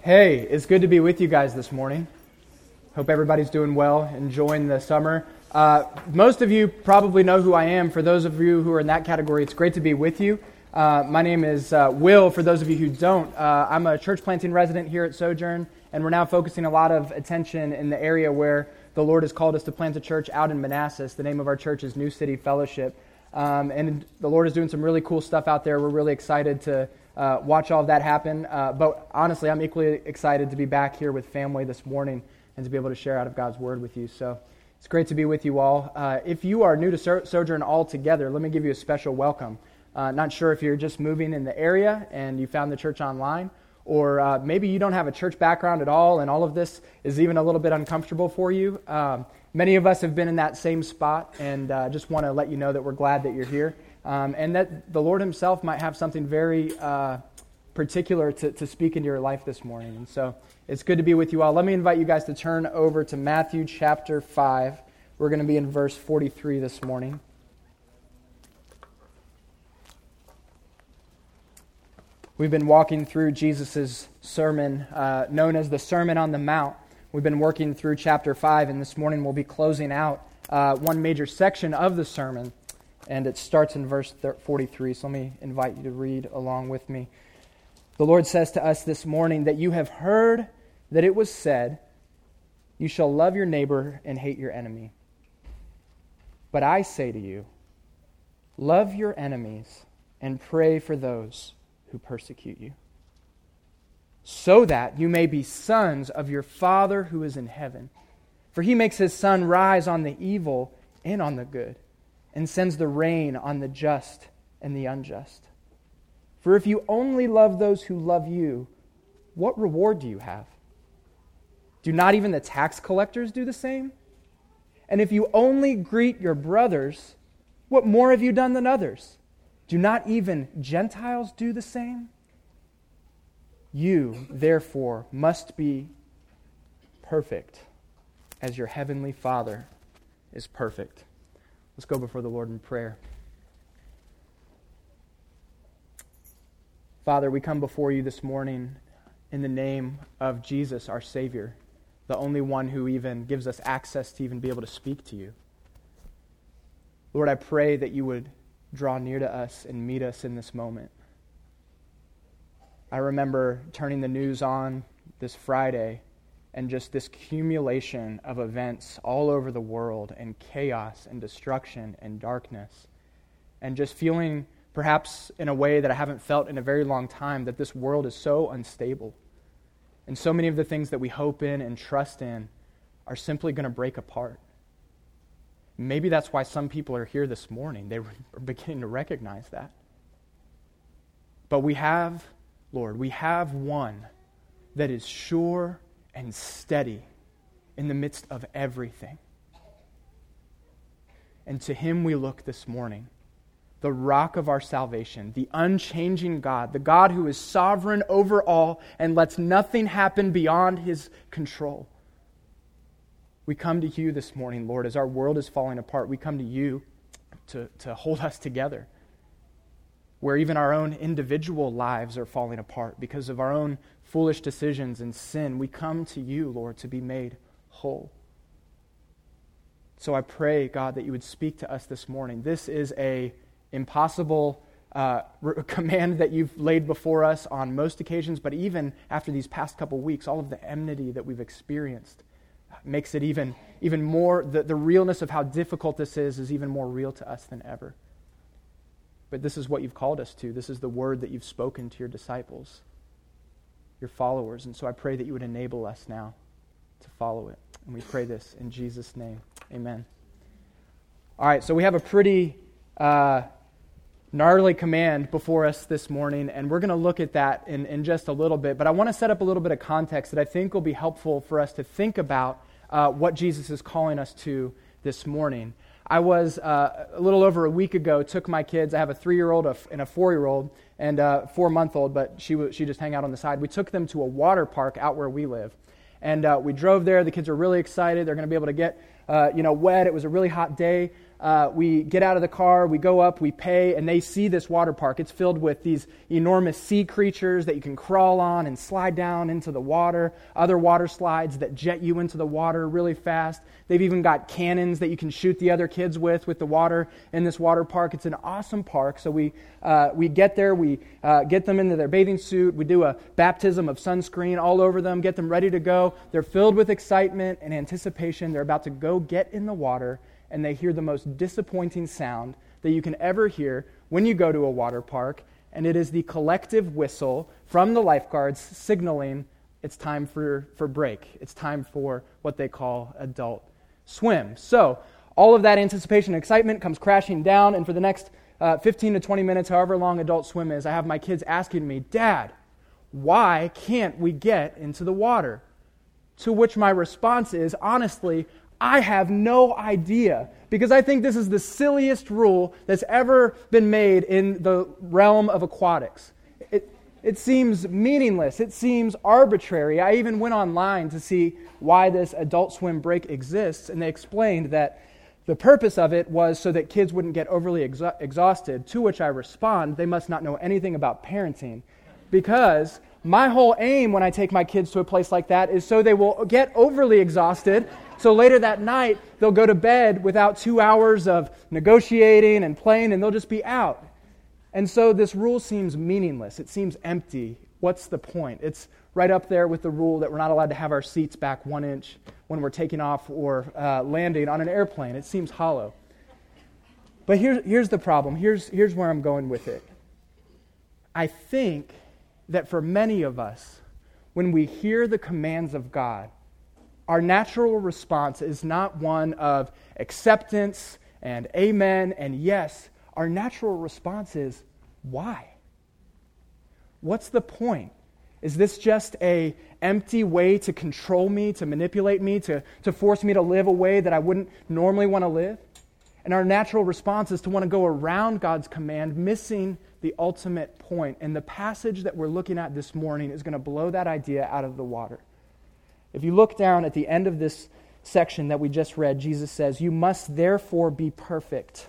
Hey, it's good to be with you guys this morning. Hope everybody's doing well, enjoying the summer. Uh, most of you probably know who I am. For those of you who are in that category, it's great to be with you. Uh, my name is uh, Will. For those of you who don't, uh, I'm a church planting resident here at Sojourn, and we're now focusing a lot of attention in the area where the Lord has called us to plant a church out in Manassas. The name of our church is New City Fellowship. Um, and the Lord is doing some really cool stuff out there. We're really excited to uh, watch all of that happen. Uh, but honestly, I'm equally excited to be back here with family this morning and to be able to share out of God's Word with you. So it's great to be with you all. Uh, if you are new to so- Sojourn altogether, let me give you a special welcome. Uh, not sure if you're just moving in the area and you found the church online, or uh, maybe you don't have a church background at all and all of this is even a little bit uncomfortable for you. Um, many of us have been in that same spot and uh, just want to let you know that we're glad that you're here um, and that the Lord Himself might have something very uh, particular to, to speak into your life this morning. And so it's good to be with you all. Let me invite you guys to turn over to Matthew chapter 5. We're going to be in verse 43 this morning. We've been walking through Jesus' sermon, uh, known as the Sermon on the Mount. We've been working through chapter 5, and this morning we'll be closing out uh, one major section of the sermon and it starts in verse 43. So let me invite you to read along with me. The Lord says to us this morning that you have heard that it was said, You shall love your neighbor and hate your enemy. But I say to you, love your enemies and pray for those who persecute you, so that you may be sons of your Father who is in heaven. For he makes his sun rise on the evil and on the good and sends the rain on the just and the unjust. For if you only love those who love you, what reward do you have? Do not even the tax collectors do the same? And if you only greet your brothers, what more have you done than others? Do not even Gentiles do the same? You, therefore, must be perfect as your heavenly Father is perfect. Let's go before the Lord in prayer. Father, we come before you this morning in the name of Jesus, our Savior, the only one who even gives us access to even be able to speak to you. Lord, I pray that you would draw near to us and meet us in this moment. I remember turning the news on this Friday and just this accumulation of events all over the world and chaos and destruction and darkness. And just feeling, perhaps in a way that I haven't felt in a very long time, that this world is so unstable. And so many of the things that we hope in and trust in are simply going to break apart. Maybe that's why some people are here this morning. They are beginning to recognize that. But we have, Lord, we have one that is sure and steady in the midst of everything. And to him we look this morning, the rock of our salvation, the unchanging God, the God who is sovereign over all and lets nothing happen beyond his control. We come to you this morning, Lord, as our world is falling apart. We come to you to, to hold us together where even our own individual lives are falling apart because of our own foolish decisions and sin, we come to you, Lord, to be made whole. So I pray, God, that you would speak to us this morning. This is a impossible uh, command that you've laid before us on most occasions, but even after these past couple weeks, all of the enmity that we've experienced makes it even, even more, the, the realness of how difficult this is is even more real to us than ever. But this is what you've called us to. This is the word that you've spoken to your disciples, your followers. And so I pray that you would enable us now to follow it. And we pray this in Jesus' name. Amen. All right, so we have a pretty uh, gnarly command before us this morning, and we're going to look at that in, in just a little bit. But I want to set up a little bit of context that I think will be helpful for us to think about uh, what Jesus is calling us to this morning. I was uh, a little over a week ago, took my kids. I have a three year old and a four year old and a four month old, but she, w- she just hang out on the side. We took them to a water park out where we live. And uh, we drove there. The kids are really excited. They're going to be able to get uh, you know, wet. It was a really hot day. Uh, we get out of the car, we go up, we pay, and they see this water park. It's filled with these enormous sea creatures that you can crawl on and slide down into the water, other water slides that jet you into the water really fast. They've even got cannons that you can shoot the other kids with with the water in this water park. It's an awesome park. So we, uh, we get there, we uh, get them into their bathing suit, we do a baptism of sunscreen all over them, get them ready to go. They're filled with excitement and anticipation. They're about to go get in the water and they hear the most disappointing sound that you can ever hear when you go to a water park, and it is the collective whistle from the lifeguards signaling it's time for, for break. It's time for what they call adult swim. So, all of that anticipation and excitement comes crashing down, and for the next uh, 15 to 20 minutes, however long adult swim is, I have my kids asking me, Dad, why can't we get into the water? To which my response is, honestly, I have no idea because I think this is the silliest rule that's ever been made in the realm of aquatics. It, it seems meaningless, it seems arbitrary. I even went online to see why this adult swim break exists, and they explained that the purpose of it was so that kids wouldn't get overly exhausted, to which I respond, they must not know anything about parenting because my whole aim when I take my kids to a place like that is so they will get overly exhausted. So later that night, they'll go to bed without two hours of negotiating and playing, and they'll just be out. And so this rule seems meaningless. It seems empty. What's the point? It's right up there with the rule that we're not allowed to have our seats back one inch when we're taking off or uh, landing on an airplane. It seems hollow. But here's, here's the problem. Here's, here's where I'm going with it. I think that for many of us, when we hear the commands of God, our natural response is not one of acceptance and amen and yes. Our natural response is, why? What's the point? Is this just a empty way to control me, to manipulate me, to, to force me to live a way that I wouldn't normally want to live? And our natural response is to want to go around God's command, missing the ultimate point. And the passage that we're looking at this morning is going to blow that idea out of the water. If you look down at the end of this section that we just read, Jesus says, You must therefore be perfect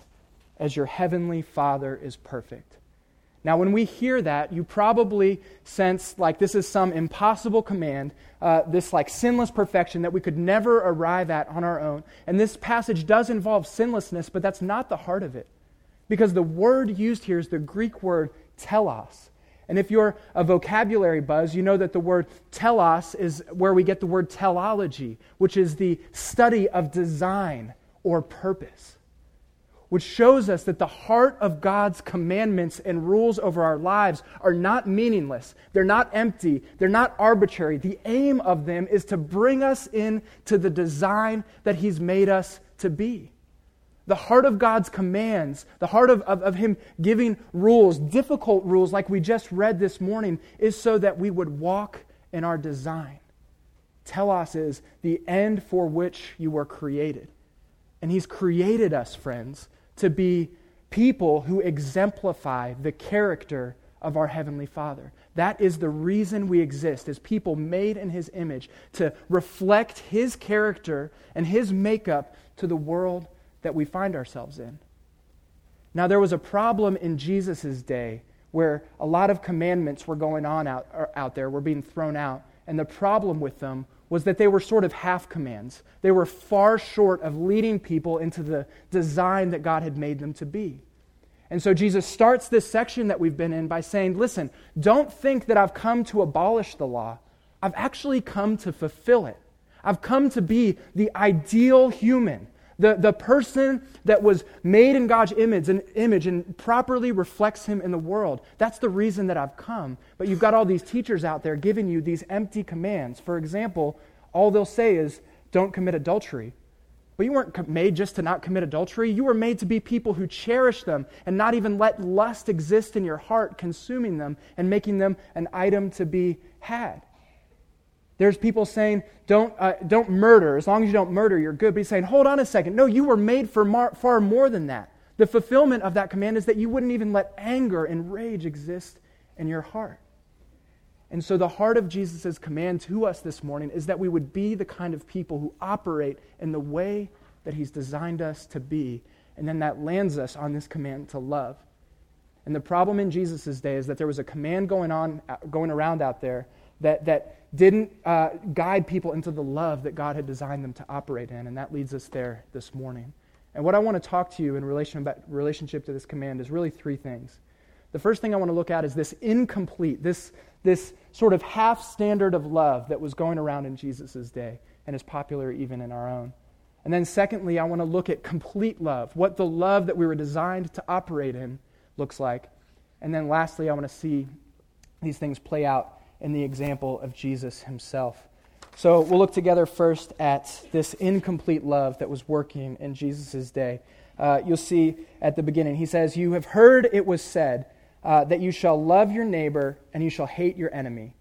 as your heavenly Father is perfect. Now, when we hear that, you probably sense like this is some impossible command, uh, this like sinless perfection that we could never arrive at on our own. And this passage does involve sinlessness, but that's not the heart of it. Because the word used here is the Greek word telos. And if you're a vocabulary buzz, you know that the word telos is where we get the word teleology, which is the study of design or purpose, which shows us that the heart of God's commandments and rules over our lives are not meaningless. They're not empty. They're not arbitrary. The aim of them is to bring us into the design that He's made us to be. The heart of God's commands, the heart of, of, of, Him giving rules, difficult rules like we just read this morning, is so that we would walk in our design. Telos is the end for which you were created. And He's created us, friends, to be people who exemplify the character of our Heavenly Father. That is the reason we exist as people made in His image, to reflect His character and His makeup to the world that we find ourselves in. Now, there was a problem in Jesus' day where a lot of commandments were going on out, out there, were being thrown out. And the problem with them was that they were sort of half commands. They were far short of leading people into the design that God had made them to be. And so Jesus starts this section that we've been in by saying, Listen, don't think that I've come to abolish the law. I've actually come to fulfill it. I've come to be the ideal human, the, the person that was made in God's image and, image and properly reflects him in the world. That's the reason that I've come. But you've got all these teachers out there giving you these empty commands. For example, all they'll say is, don't commit adultery. But you weren't made just to not commit adultery. You were made to be people who cherish them and not even let lust exist in your heart, consuming them and making them an item to be had. There's people saying, don't, uh, don't murder. As long as you don't murder, you're good. But he's saying, hold on a second. No, you were made for mar- far more than that. The fulfillment of that command is that you wouldn't even let anger and rage exist in your heart. And so, the heart of Jesus' command to us this morning is that we would be the kind of people who operate in the way that he's designed us to be. And then that lands us on this command to love. And the problem in Jesus' day is that there was a command going on, going around out there that, that didn't uh, guide people into the love that God had designed them to operate in. And that leads us there this morning. And what I want to talk to you in relation relationship to this command is really three things. The first thing I want to look at is this incomplete, this, this sort of half standard of love that was going around in Jesus' day and is popular even in our own. And then, secondly, I want to look at complete love, what the love that we were designed to operate in looks like. And then, lastly, I want to see these things play out in the example of Jesus himself. So, we'll look together first at this incomplete love that was working in Jesus' day. Uh, you'll see at the beginning, he says, You have heard it was said uh, that you shall love your neighbor and you shall hate your enemy.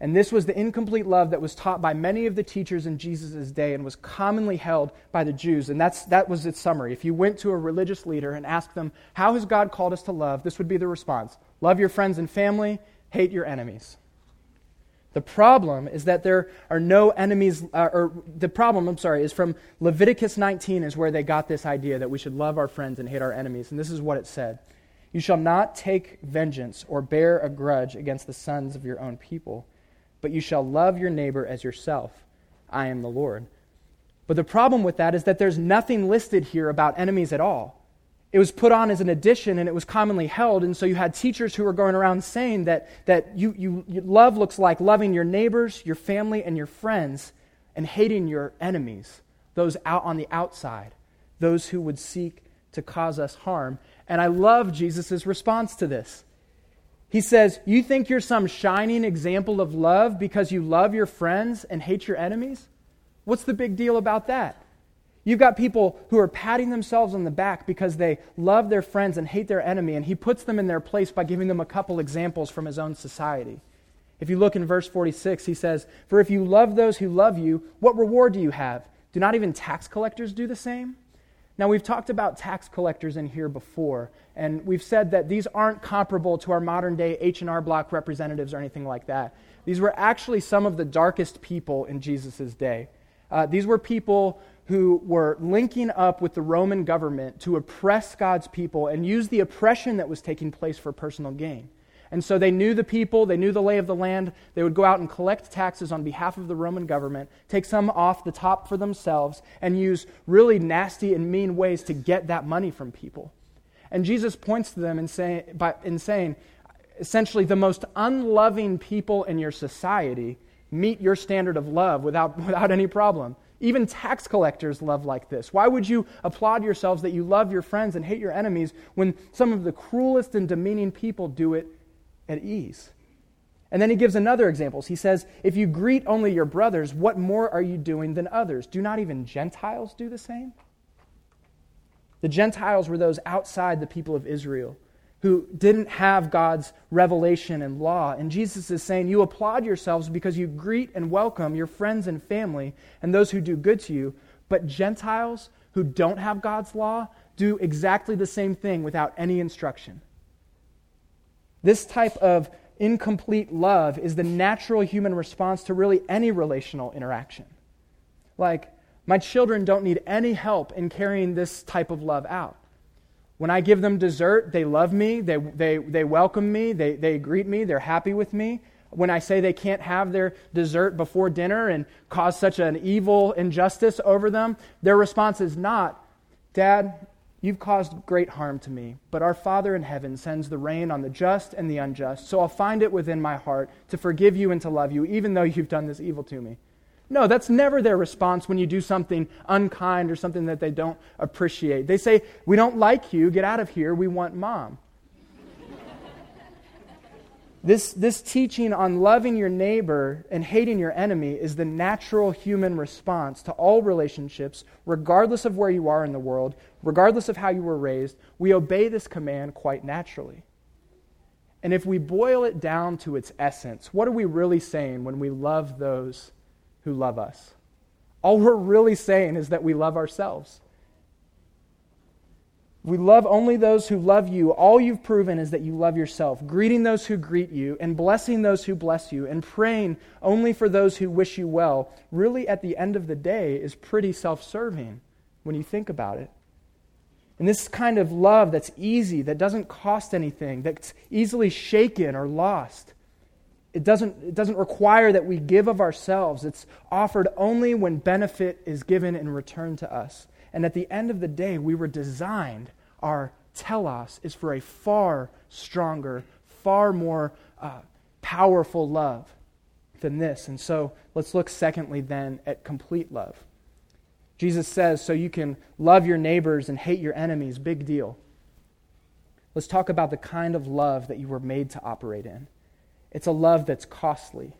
And this was the incomplete love that was taught by many of the teachers in Jesus' day and was commonly held by the Jews. And that's, that was its summary. If you went to a religious leader and asked them, How has God called us to love? this would be the response Love your friends and family, hate your enemies. The problem is that there are no enemies, uh, or the problem, I'm sorry, is from Leviticus 19 is where they got this idea that we should love our friends and hate our enemies. And this is what it said You shall not take vengeance or bear a grudge against the sons of your own people, but you shall love your neighbor as yourself. I am the Lord. But the problem with that is that there's nothing listed here about enemies at all it was put on as an addition and it was commonly held. And so you had teachers who were going around saying that, that you, you, love looks like loving your neighbors, your family, and your friends, and hating your enemies, those out on the outside, those who would seek to cause us harm. And I love Jesus' response to this. He says, You think you're some shining example of love because you love your friends and hate your enemies? What's the big deal about that? You've got people who are patting themselves on the back because they love their friends and hate their enemy, and he puts them in their place by giving them a couple examples from his own society. If you look in verse 46, he says, For if you love those who love you, what reward do you have? Do not even tax collectors do the same? Now, we've talked about tax collectors in here before, and we've said that these aren't comparable to our modern day H&R Block representatives or anything like that. These were actually some of the darkest people in Jesus' day. Uh, these were people who were linking up with the Roman government to oppress God's people and use the oppression that was taking place for personal gain. And so they knew the people, they knew the lay of the land. They would go out and collect taxes on behalf of the Roman government, take some off the top for themselves, and use really nasty and mean ways to get that money from people. And Jesus points to them in, say, by, in saying, essentially, the most unloving people in your society meet your standard of love without, without any problem. Even tax collectors love like this. Why would you applaud yourselves that you love your friends and hate your enemies when some of the cruelest and demeaning people do it at ease? And then he gives another example. He says, If you greet only your brothers, what more are you doing than others? Do not even Gentiles do the same? The Gentiles were those outside the people of Israel who didn't have God's revelation and law. And Jesus is saying, You applaud yourselves because you greet and welcome your friends and family and those who do good to you. But Gentiles who don't have God's law do exactly the same thing without any instruction. This type of incomplete love is the natural human response to really any relational interaction. Like, my children don't need any help in carrying this type of love out. When I give them dessert, they love me, they, they, they welcome me, they, they greet me, they're happy with me. When I say they can't have their dessert before dinner and cause such an evil injustice over them, their response is not, Dad, you've caused great harm to me, but our Father in heaven sends the rain on the just and the unjust, so I'll find it within my heart to forgive you and to love you, even though you've done this evil to me. No, that's never their response when you do something unkind or something that they don't appreciate. They say, We don't like you, get out of here, we want mom. this, this teaching on loving your neighbor and hating your enemy is the natural human response to all relationships, regardless of where you are in the world, regardless of how you were raised. We obey this command quite naturally. And if we boil it down to its essence, what are we really saying when we love those? Who love us. All we're really saying is that we love ourselves. We love only those who love you. All you've proven is that you love yourself, greeting those who greet you, and blessing those who bless you, and praying only for those who wish you well, really at the end of the day is pretty self serving when you think about it. And this kind of love that's easy, that doesn't cost anything, that's easily shaken or lost, it doesn't, it doesn't require that we give of ourselves. It's offered only when benefit is given in return to us. And at the end of the day, we were designed, our telos is for a far stronger, far more uh, powerful love than this. And so let's look, secondly, then, at complete love. Jesus says, so you can love your neighbors and hate your enemies. Big deal. Let's talk about the kind of love that you were made to operate in. It's a love that's costly,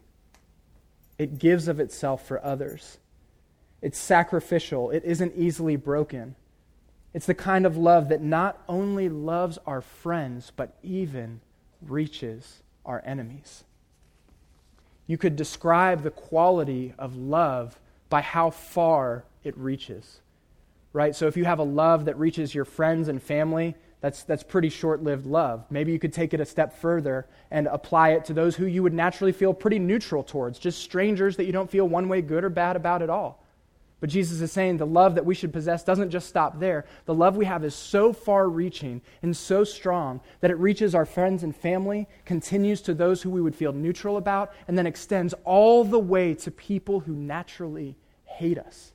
it gives of itself for others, it's sacrificial, it isn't easily broken. It's the kind of love that not only loves our friends, but even reaches our enemies. You could describe the quality of love by how far it reaches. Right? So if you have a love that reaches your friends and family, that's, that's pretty short lived love. Maybe you could take it a step further and apply it to those who you would naturally feel pretty neutral towards, just strangers that you don't feel one way good or bad about at all. But Jesus is saying the love that we should possess doesn't just stop there. The love we have is so far reaching and so strong that it reaches our friends and family, continues to those who we would feel neutral about, and then extends all the way to people who naturally hate us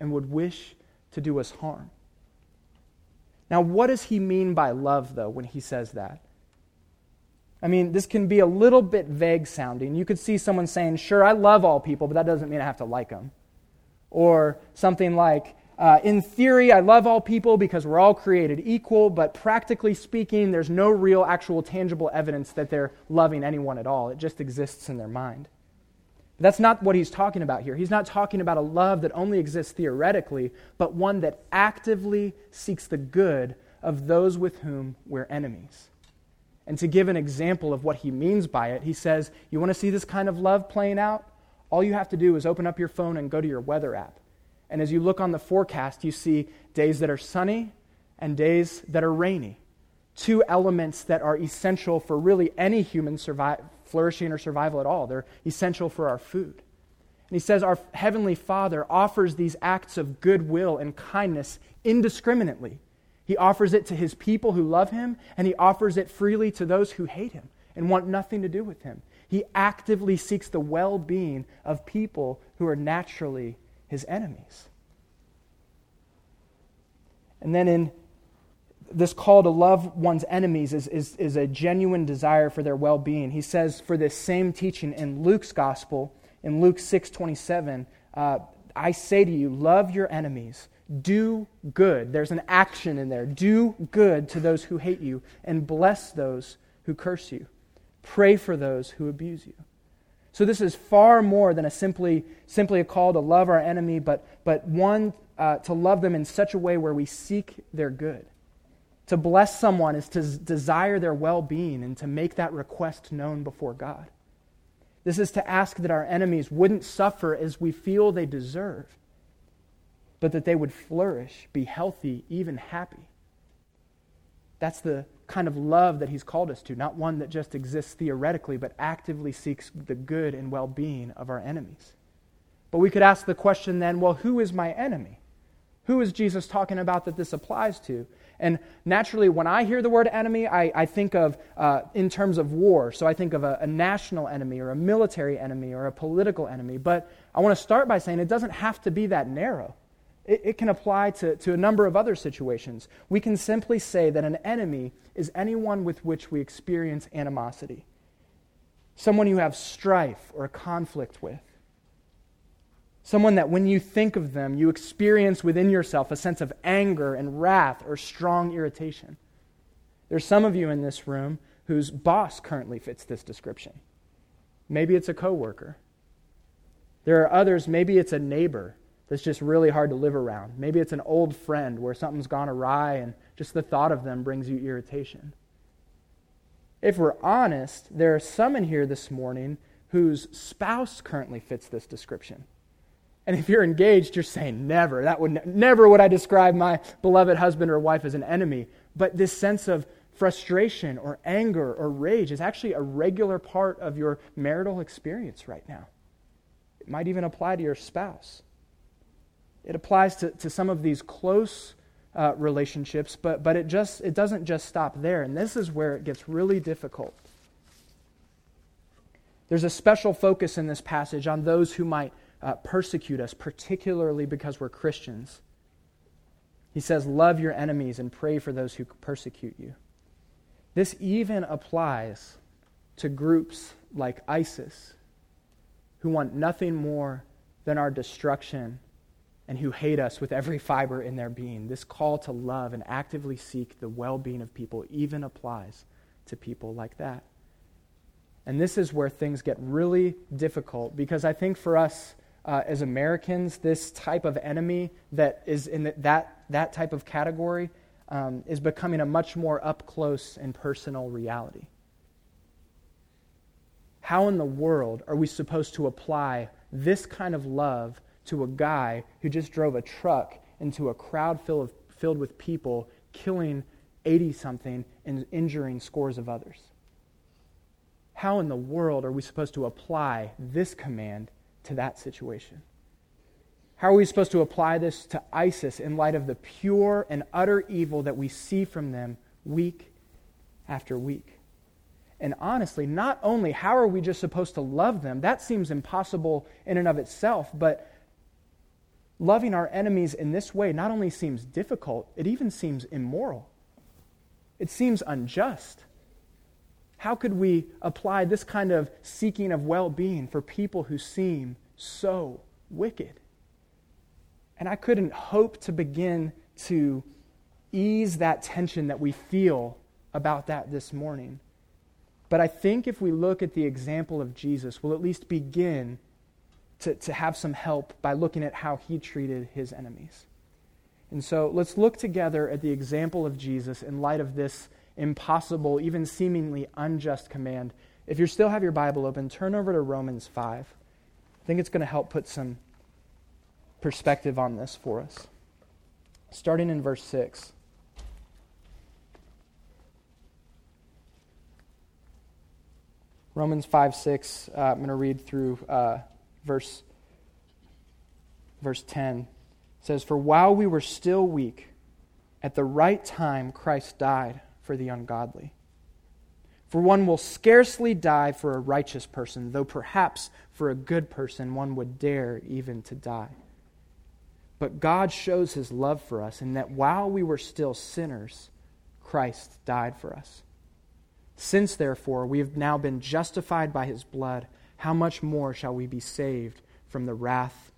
and would wish to do us harm. Now, what does he mean by love, though, when he says that? I mean, this can be a little bit vague sounding. You could see someone saying, Sure, I love all people, but that doesn't mean I have to like them. Or something like, uh, In theory, I love all people because we're all created equal, but practically speaking, there's no real, actual, tangible evidence that they're loving anyone at all. It just exists in their mind. That's not what he's talking about here. He's not talking about a love that only exists theoretically, but one that actively seeks the good of those with whom we're enemies. And to give an example of what he means by it, he says, You want to see this kind of love playing out? All you have to do is open up your phone and go to your weather app. And as you look on the forecast, you see days that are sunny and days that are rainy. Two elements that are essential for really any human survival flourishing or survival at all. They're essential for our food. And he says our Heavenly Father offers these acts of goodwill and kindness indiscriminately. He offers it to his people who love him, and he offers it freely to those who hate him and want nothing to do with him. He actively seeks the well being of people who are naturally his enemies. And then in this call to love one's enemies is, is, is a genuine desire for their well-being. He says for this same teaching in luke's gospel in luke 6 27 uh, i say to you love your enemies. Do good. There's an action in there. Do good to those who hate you and bless those who curse you. Pray for those who abuse you. So this is far more than a simply simply a call to love our enemy but but one uh, to love them in such a way where we seek their good to bless someone is to desire their well being and to make that request known before God. This is to ask that our enemies wouldn't suffer as we feel they deserve, but that they would flourish, be healthy, even happy. That's the kind of love that he's called us to, not one that just exists theoretically, but actively seeks the good and well being of our enemies. But we could ask the question then well, who is my enemy? Who is Jesus talking about that this applies to? And naturally, when I hear the word enemy, I, I think of uh, in terms of war. So I think of a, a national enemy or a military enemy or a political enemy. But I want to start by saying it doesn't have to be that narrow. It, it can apply to, to a number of other situations. We can simply say that an enemy is anyone with which we experience animosity, someone you have strife or conflict with. Someone that when you think of them, you experience within yourself a sense of anger and wrath or strong irritation. There's some of you in this room whose boss currently fits this description. Maybe it's a coworker. There are others, maybe it's a neighbor that's just really hard to live around. Maybe it's an old friend where something's gone awry and just the thought of them brings you irritation. If we're honest, there are some in here this morning whose spouse currently fits this description. And if you're engaged, you're saying, never. That would never would I describe my beloved husband or wife as an enemy. But this sense of frustration or anger or rage is actually a regular part of your marital experience right now. It might even apply to your spouse. It applies to, to some of these close uh, relationships, but, but it, just, it doesn't just stop there. And this is where it gets really difficult. There's a special focus in this passage on those who might uh, persecute us, particularly because we're Christians. He says, Love your enemies and pray for those who persecute you. This even applies to groups like ISIS, who want nothing more than our destruction and who hate us with every fiber in their being. This call to love and actively seek the well being of people even applies to people like that. And this is where things get really difficult because I think for us uh, as Americans, this type of enemy that is in the, that, that type of category um, is becoming a much more up close and personal reality. How in the world are we supposed to apply this kind of love to a guy who just drove a truck into a crowd filled, of, filled with people, killing 80 something and injuring scores of others? How in the world are we supposed to apply this command to that situation? How are we supposed to apply this to ISIS in light of the pure and utter evil that we see from them week after week? And honestly, not only how are we just supposed to love them, that seems impossible in and of itself, but loving our enemies in this way not only seems difficult, it even seems immoral. It seems unjust. How could we apply this kind of seeking of well being for people who seem so wicked? And I couldn't hope to begin to ease that tension that we feel about that this morning. But I think if we look at the example of Jesus, we'll at least begin to, to have some help by looking at how he treated his enemies. And so let's look together at the example of Jesus in light of this impossible, even seemingly unjust command. If you still have your Bible open, turn over to Romans 5. I think it's going to help put some perspective on this for us. Starting in verse 6. Romans 5 6, uh, I'm going to read through uh, verse, verse 10. It says, For while we were still weak, at the right time Christ died for the ungodly. For one will scarcely die for a righteous person, though perhaps for a good person one would dare even to die. But God shows his love for us in that while we were still sinners, Christ died for us. Since, therefore, we have now been justified by his blood, how much more shall we be saved from the wrath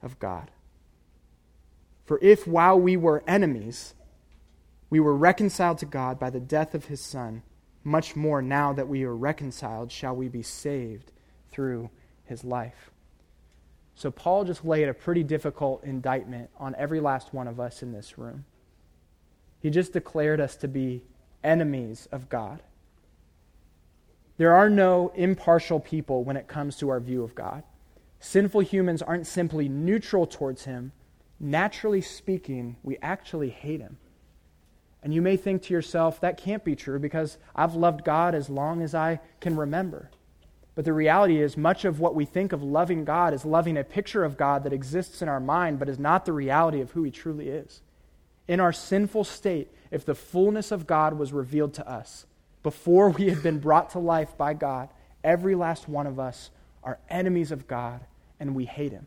of God? For if while we were enemies, we were reconciled to God by the death of his Son. Much more now that we are reconciled, shall we be saved through his life. So, Paul just laid a pretty difficult indictment on every last one of us in this room. He just declared us to be enemies of God. There are no impartial people when it comes to our view of God. Sinful humans aren't simply neutral towards him. Naturally speaking, we actually hate him. And you may think to yourself, that can't be true because I've loved God as long as I can remember. But the reality is, much of what we think of loving God is loving a picture of God that exists in our mind, but is not the reality of who He truly is. In our sinful state, if the fullness of God was revealed to us before we had been brought to life by God, every last one of us are enemies of God and we hate Him.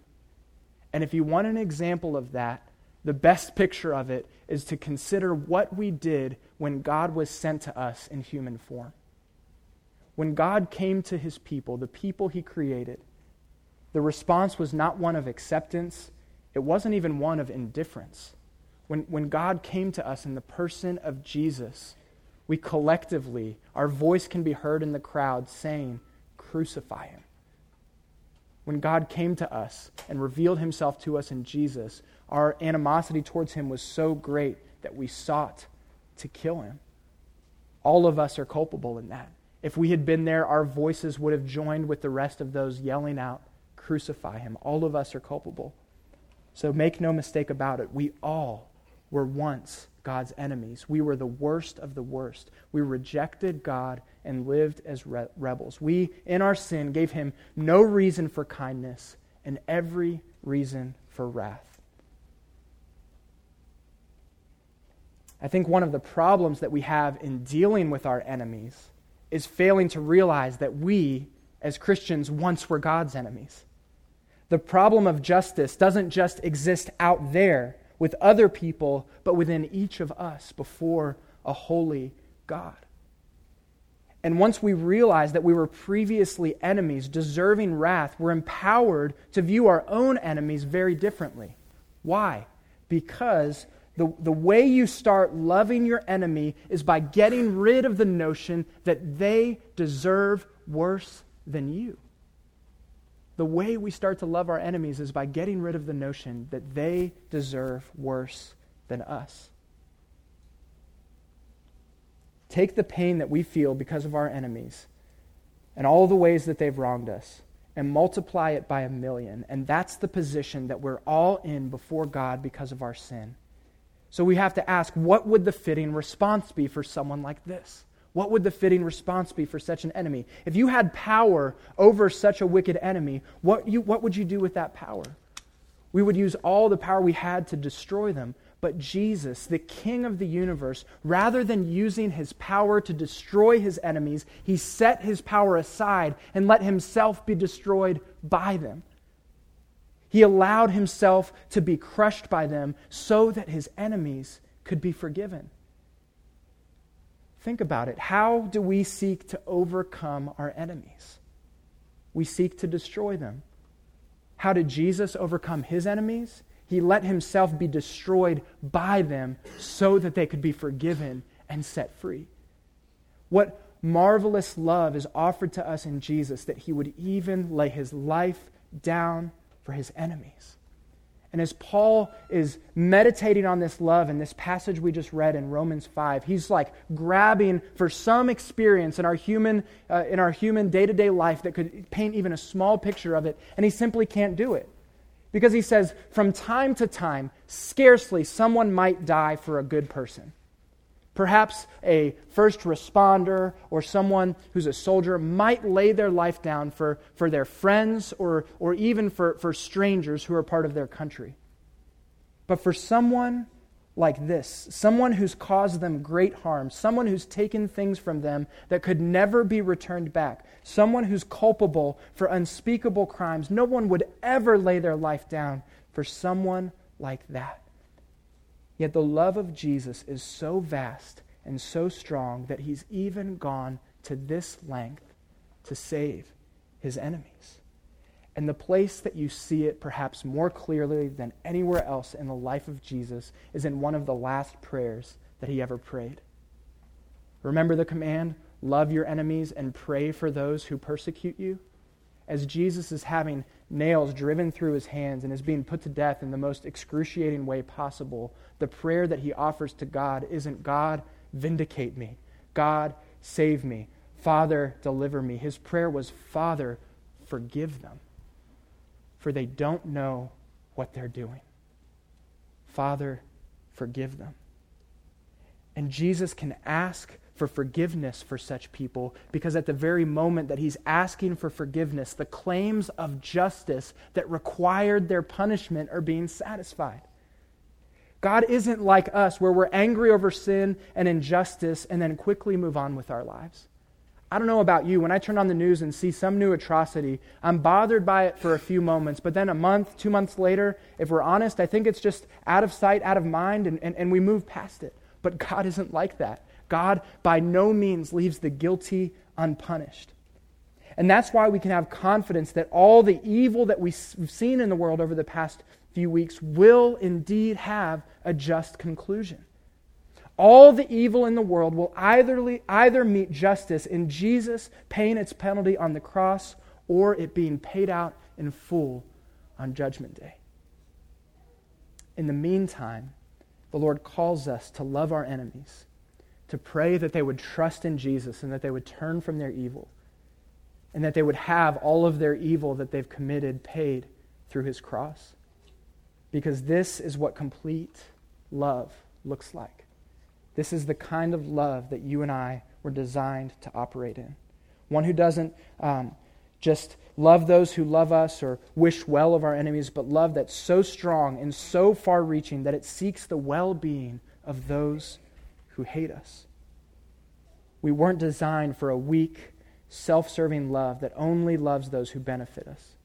And if you want an example of that, the best picture of it is to consider what we did when God was sent to us in human form. When God came to his people, the people he created, the response was not one of acceptance, it wasn't even one of indifference. When, when God came to us in the person of Jesus, we collectively, our voice can be heard in the crowd saying, Crucify him. When God came to us and revealed himself to us in Jesus, our animosity towards him was so great that we sought to kill him. All of us are culpable in that. If we had been there, our voices would have joined with the rest of those yelling out, Crucify him. All of us are culpable. So make no mistake about it. We all were once God's enemies. We were the worst of the worst. We rejected God and lived as re- rebels. We, in our sin, gave him no reason for kindness and every reason for wrath. I think one of the problems that we have in dealing with our enemies is failing to realize that we, as Christians, once were God's enemies. The problem of justice doesn't just exist out there with other people, but within each of us before a holy God. And once we realize that we were previously enemies, deserving wrath, we're empowered to view our own enemies very differently. Why? Because the, the way you start loving your enemy is by getting rid of the notion that they deserve worse than you. The way we start to love our enemies is by getting rid of the notion that they deserve worse than us. Take the pain that we feel because of our enemies and all the ways that they've wronged us and multiply it by a million. And that's the position that we're all in before God because of our sin. So we have to ask what would the fitting response be for someone like this? What would the fitting response be for such an enemy? If you had power over such a wicked enemy, what, you, what would you do with that power? We would use all the power we had to destroy them. But Jesus, the King of the universe, rather than using his power to destroy his enemies, he set his power aside and let himself be destroyed by them. He allowed himself to be crushed by them so that his enemies could be forgiven. Think about it. How do we seek to overcome our enemies? We seek to destroy them. How did Jesus overcome his enemies? He let himself be destroyed by them so that they could be forgiven and set free. What marvelous love is offered to us in Jesus that he would even lay his life down for his enemies. And as Paul is meditating on this love in this passage we just read in Romans 5, he's like grabbing for some experience in our human, uh, in our human day-to-day life that could paint even a small picture of it, and he simply can't do it. Because he says, from time to time, scarcely someone might die for a good person. Perhaps a first responder or someone who's a soldier might lay their life down for, for their friends or, or even for, for strangers who are part of their country. But for someone like this, someone who's caused them great harm, someone who's taken things from them that could never be returned back, someone who's culpable for unspeakable crimes, no one would ever lay their life down for someone like that. Yet the love of Jesus is so vast and so strong that he's even gone to this length to save his enemies. And the place that you see it perhaps more clearly than anywhere else in the life of Jesus is in one of the last prayers that he ever prayed. Remember the command love your enemies and pray for those who persecute you? As Jesus is having nails driven through his hands and is being put to death in the most excruciating way possible, the prayer that he offers to God isn't God, vindicate me. God, save me. Father, deliver me. His prayer was, Father, forgive them, for they don't know what they're doing. Father, forgive them. And Jesus can ask for forgiveness for such people because at the very moment that he's asking for forgiveness, the claims of justice that required their punishment are being satisfied. God isn't like us where we're angry over sin and injustice and then quickly move on with our lives. I don't know about you. When I turn on the news and see some new atrocity, I'm bothered by it for a few moments. But then a month, two months later, if we're honest, I think it's just out of sight, out of mind, and, and, and we move past it. But God isn't like that. God by no means leaves the guilty unpunished. And that's why we can have confidence that all the evil that we've seen in the world over the past few weeks will indeed have a just conclusion. All the evil in the world will either, either meet justice in Jesus paying its penalty on the cross or it being paid out in full on Judgment Day. In the meantime, the Lord calls us to love our enemies to pray that they would trust in Jesus and that they would turn from their evil and that they would have all of their evil that they've committed paid through his cross. Because this is what complete love looks like. This is the kind of love that you and I were designed to operate in. One who doesn't um, just love those who love us or wish well of our enemies, but love that's so strong and so far reaching that it seeks the well being of those who hate us. We weren't designed for a weak, self serving love that only loves those who benefit us.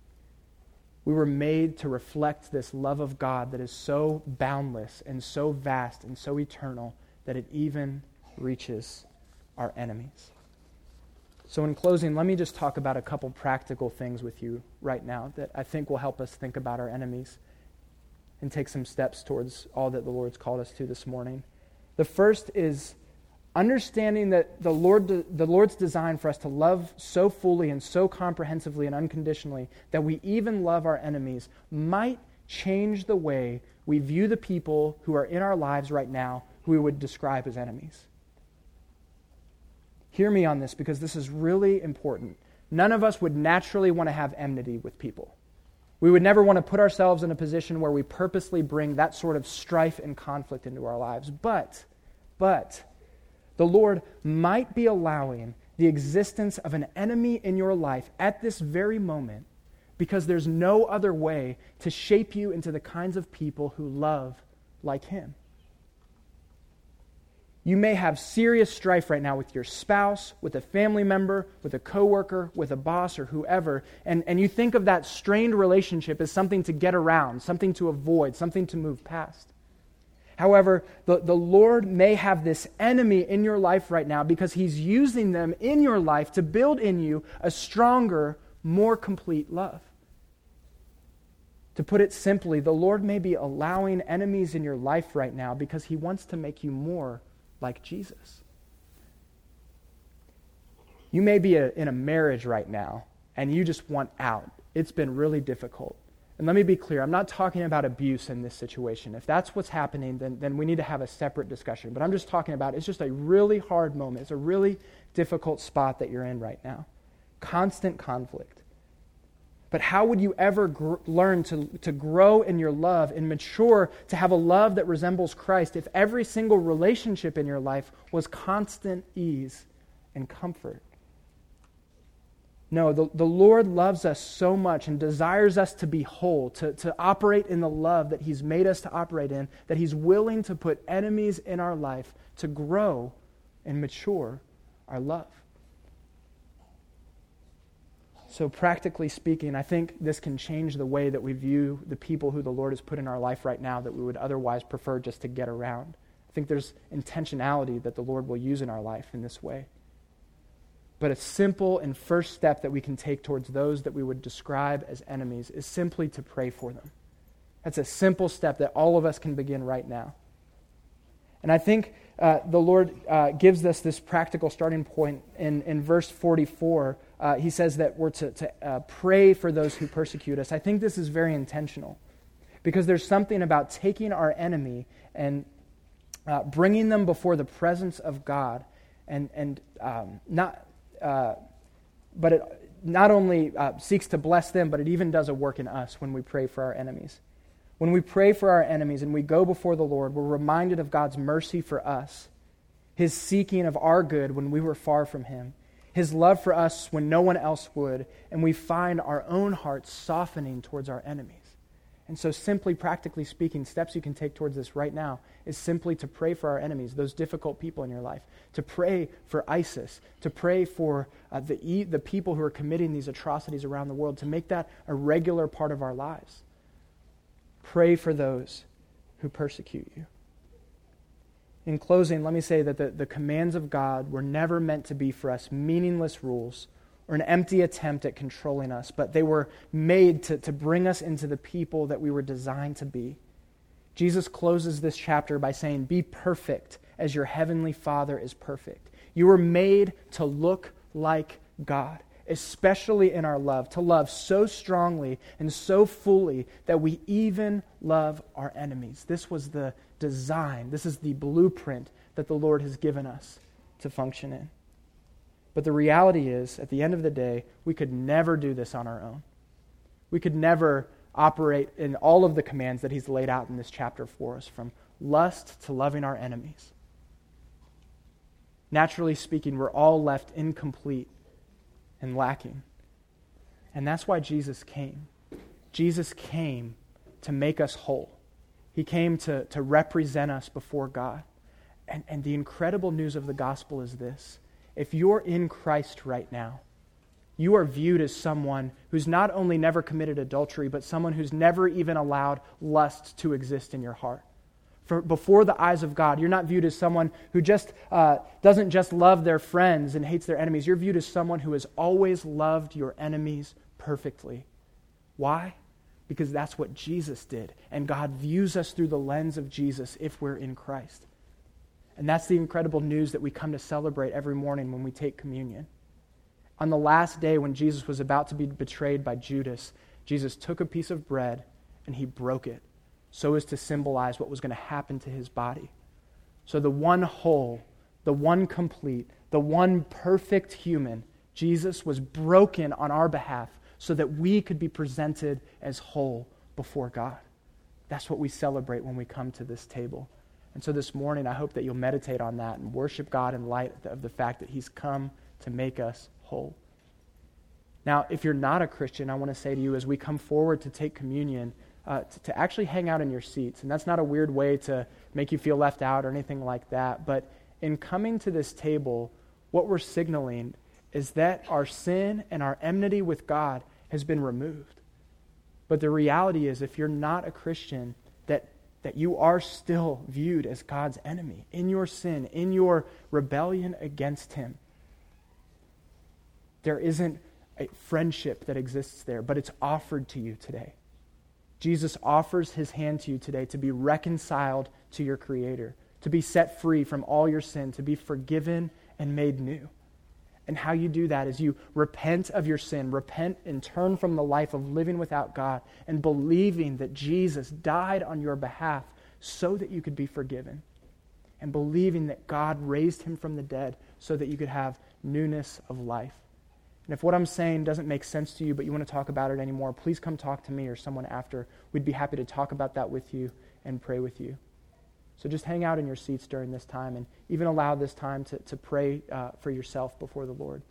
We were made to reflect this love of God that is so boundless and so vast and so eternal that it even reaches our enemies. So, in closing, let me just talk about a couple practical things with you right now that I think will help us think about our enemies and take some steps towards all that the Lord's called us to this morning. The first is understanding that the, Lord, the Lord's design for us to love so fully and so comprehensively and unconditionally that we even love our enemies might change the way we view the people who are in our lives right now who we would describe as enemies. Hear me on this because this is really important. None of us would naturally want to have enmity with people. We would never want to put ourselves in a position where we purposely bring that sort of strife and conflict into our lives. But, but, the Lord might be allowing the existence of an enemy in your life at this very moment because there's no other way to shape you into the kinds of people who love like Him. You may have serious strife right now with your spouse, with a family member, with a coworker, with a boss, or whoever, and, and you think of that strained relationship as something to get around, something to avoid, something to move past. However, the, the Lord may have this enemy in your life right now because He's using them in your life to build in you a stronger, more complete love. To put it simply, the Lord may be allowing enemies in your life right now because He wants to make you more like Jesus. You may be a, in a marriage right now and you just want out. It's been really difficult. And let me be clear, I'm not talking about abuse in this situation. If that's what's happening, then, then we need to have a separate discussion. But I'm just talking about it's just a really hard moment. It's a really difficult spot that you're in right now. Constant conflict. But how would you ever gr- learn to, to grow in your love and mature to have a love that resembles Christ if every single relationship in your life was constant ease and comfort? No, the, the Lord loves us so much and desires us to be whole, to, to operate in the love that He's made us to operate in, that He's willing to put enemies in our life to grow and mature our love. So, practically speaking, I think this can change the way that we view the people who the Lord has put in our life right now that we would otherwise prefer just to get around. I think there's intentionality that the Lord will use in our life in this way. But a simple and first step that we can take towards those that we would describe as enemies is simply to pray for them. That's a simple step that all of us can begin right now. And I think uh, the Lord uh, gives us this practical starting point in, in verse 44. Uh, he says that we're to, to uh, pray for those who persecute us. I think this is very intentional because there's something about taking our enemy and uh, bringing them before the presence of God and, and um, not, uh, but it not only uh, seeks to bless them, but it even does a work in us when we pray for our enemies. When we pray for our enemies and we go before the Lord, we're reminded of God's mercy for us, His seeking of our good when we were far from Him, His love for us when no one else would, and we find our own hearts softening towards our enemies. And so, simply, practically speaking, steps you can take towards this right now is simply to pray for our enemies, those difficult people in your life, to pray for ISIS, to pray for uh, the, the people who are committing these atrocities around the world, to make that a regular part of our lives. Pray for those who persecute you. In closing, let me say that the, the commands of God were never meant to be for us meaningless rules or an empty attempt at controlling us, but they were made to, to bring us into the people that we were designed to be. Jesus closes this chapter by saying, Be perfect as your heavenly Father is perfect. You were made to look like God, especially in our love, to love so strongly and so fully that we even love our enemies. This was the design, this is the blueprint that the Lord has given us to function in. But the reality is, at the end of the day, we could never do this on our own. We could never operate in all of the commands that he's laid out in this chapter for us, from lust to loving our enemies. Naturally speaking, we're all left incomplete and lacking. And that's why Jesus came. Jesus came to make us whole. He came to, to represent us before God. And, and the incredible news of the gospel is this if you're in Christ right now, you are viewed as someone who's not only never committed adultery, but someone who's never even allowed lust to exist in your heart. For before the eyes of God, you're not viewed as someone who just uh, doesn't just love their friends and hates their enemies. You're viewed as someone who has always loved your enemies perfectly. Why? Because that's what Jesus did. And God views us through the lens of Jesus if we're in Christ. And that's the incredible news that we come to celebrate every morning when we take communion. On the last day, when Jesus was about to be betrayed by Judas, Jesus took a piece of bread and he broke it so as to symbolize what was going to happen to his body. So, the one whole, the one complete, the one perfect human, Jesus was broken on our behalf so that we could be presented as whole before God. That's what we celebrate when we come to this table. And so this morning, I hope that you'll meditate on that and worship God in light of the fact that He's come to make us whole. Now, if you're not a Christian, I want to say to you as we come forward to take communion, uh, to, to, actually hang out in your seats. And that's not a weird way to make you feel left out or anything like that. But in coming to this table, what we're signaling is that our sin and our enmity with God has been removed. But the reality is, if you're not a Christian, that, that you are still viewed as God's enemy in your sin, in your rebellion against Him. There isn't a friendship that exists there, but it's offered to you today. Jesus offers his hand to you today to be reconciled to your Creator, to be set free from all your sin, to be forgiven and made new. And how you do that is you repent of your sin, repent and turn from the life of living without God, and believing that Jesus died on your behalf so that you could be forgiven, and believing that God raised him from the dead so that you could have newness of life. And if what I'm saying doesn't make sense to you, but you want to talk about it anymore, please come talk to me or someone after. We'd be happy to talk about that with you and pray with you. So just hang out in your seats during this time and even allow this time to, to pray uh, for yourself before the Lord.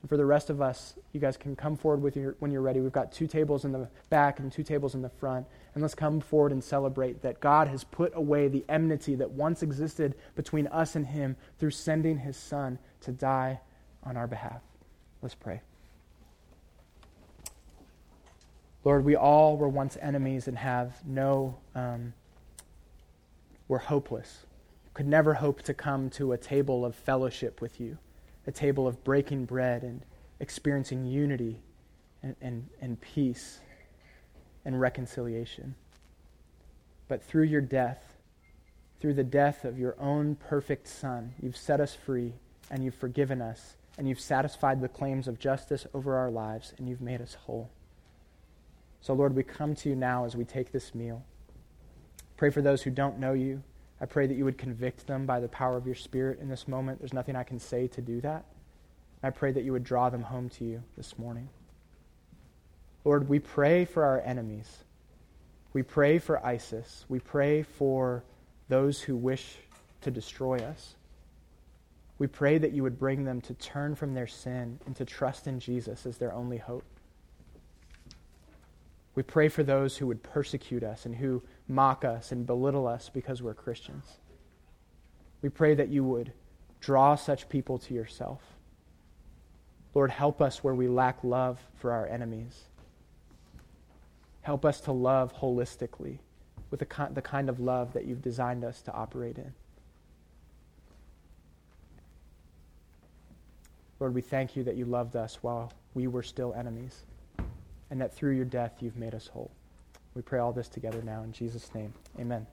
And for the rest of us, you guys can come forward with your, when you're ready. We've got two tables in the back and two tables in the front. And let's come forward and celebrate that God has put away the enmity that once existed between us and Him through sending His Son to die on our behalf. Let's pray. Lord, we all were once enemies and have no, um, we're hopeless. Could never hope to come to a table of fellowship with you, a table of breaking bread and experiencing unity and, and, and peace and reconciliation. But through your death, through the death of your own perfect Son, you've set us free and you've forgiven us and you've satisfied the claims of justice over our lives, and you've made us whole. So, Lord, we come to you now as we take this meal. Pray for those who don't know you. I pray that you would convict them by the power of your Spirit in this moment. There's nothing I can say to do that. I pray that you would draw them home to you this morning. Lord, we pray for our enemies. We pray for ISIS. We pray for those who wish to destroy us. We pray that you would bring them to turn from their sin and to trust in Jesus as their only hope. We pray for those who would persecute us and who mock us and belittle us because we're Christians. We pray that you would draw such people to yourself. Lord, help us where we lack love for our enemies. Help us to love holistically with the, kind of love that you've designed us to operate in. Lord, we thank you that you loved us while we were still enemies, and that through your death you've made us whole. We pray all this together now in Jesus' name. Amen.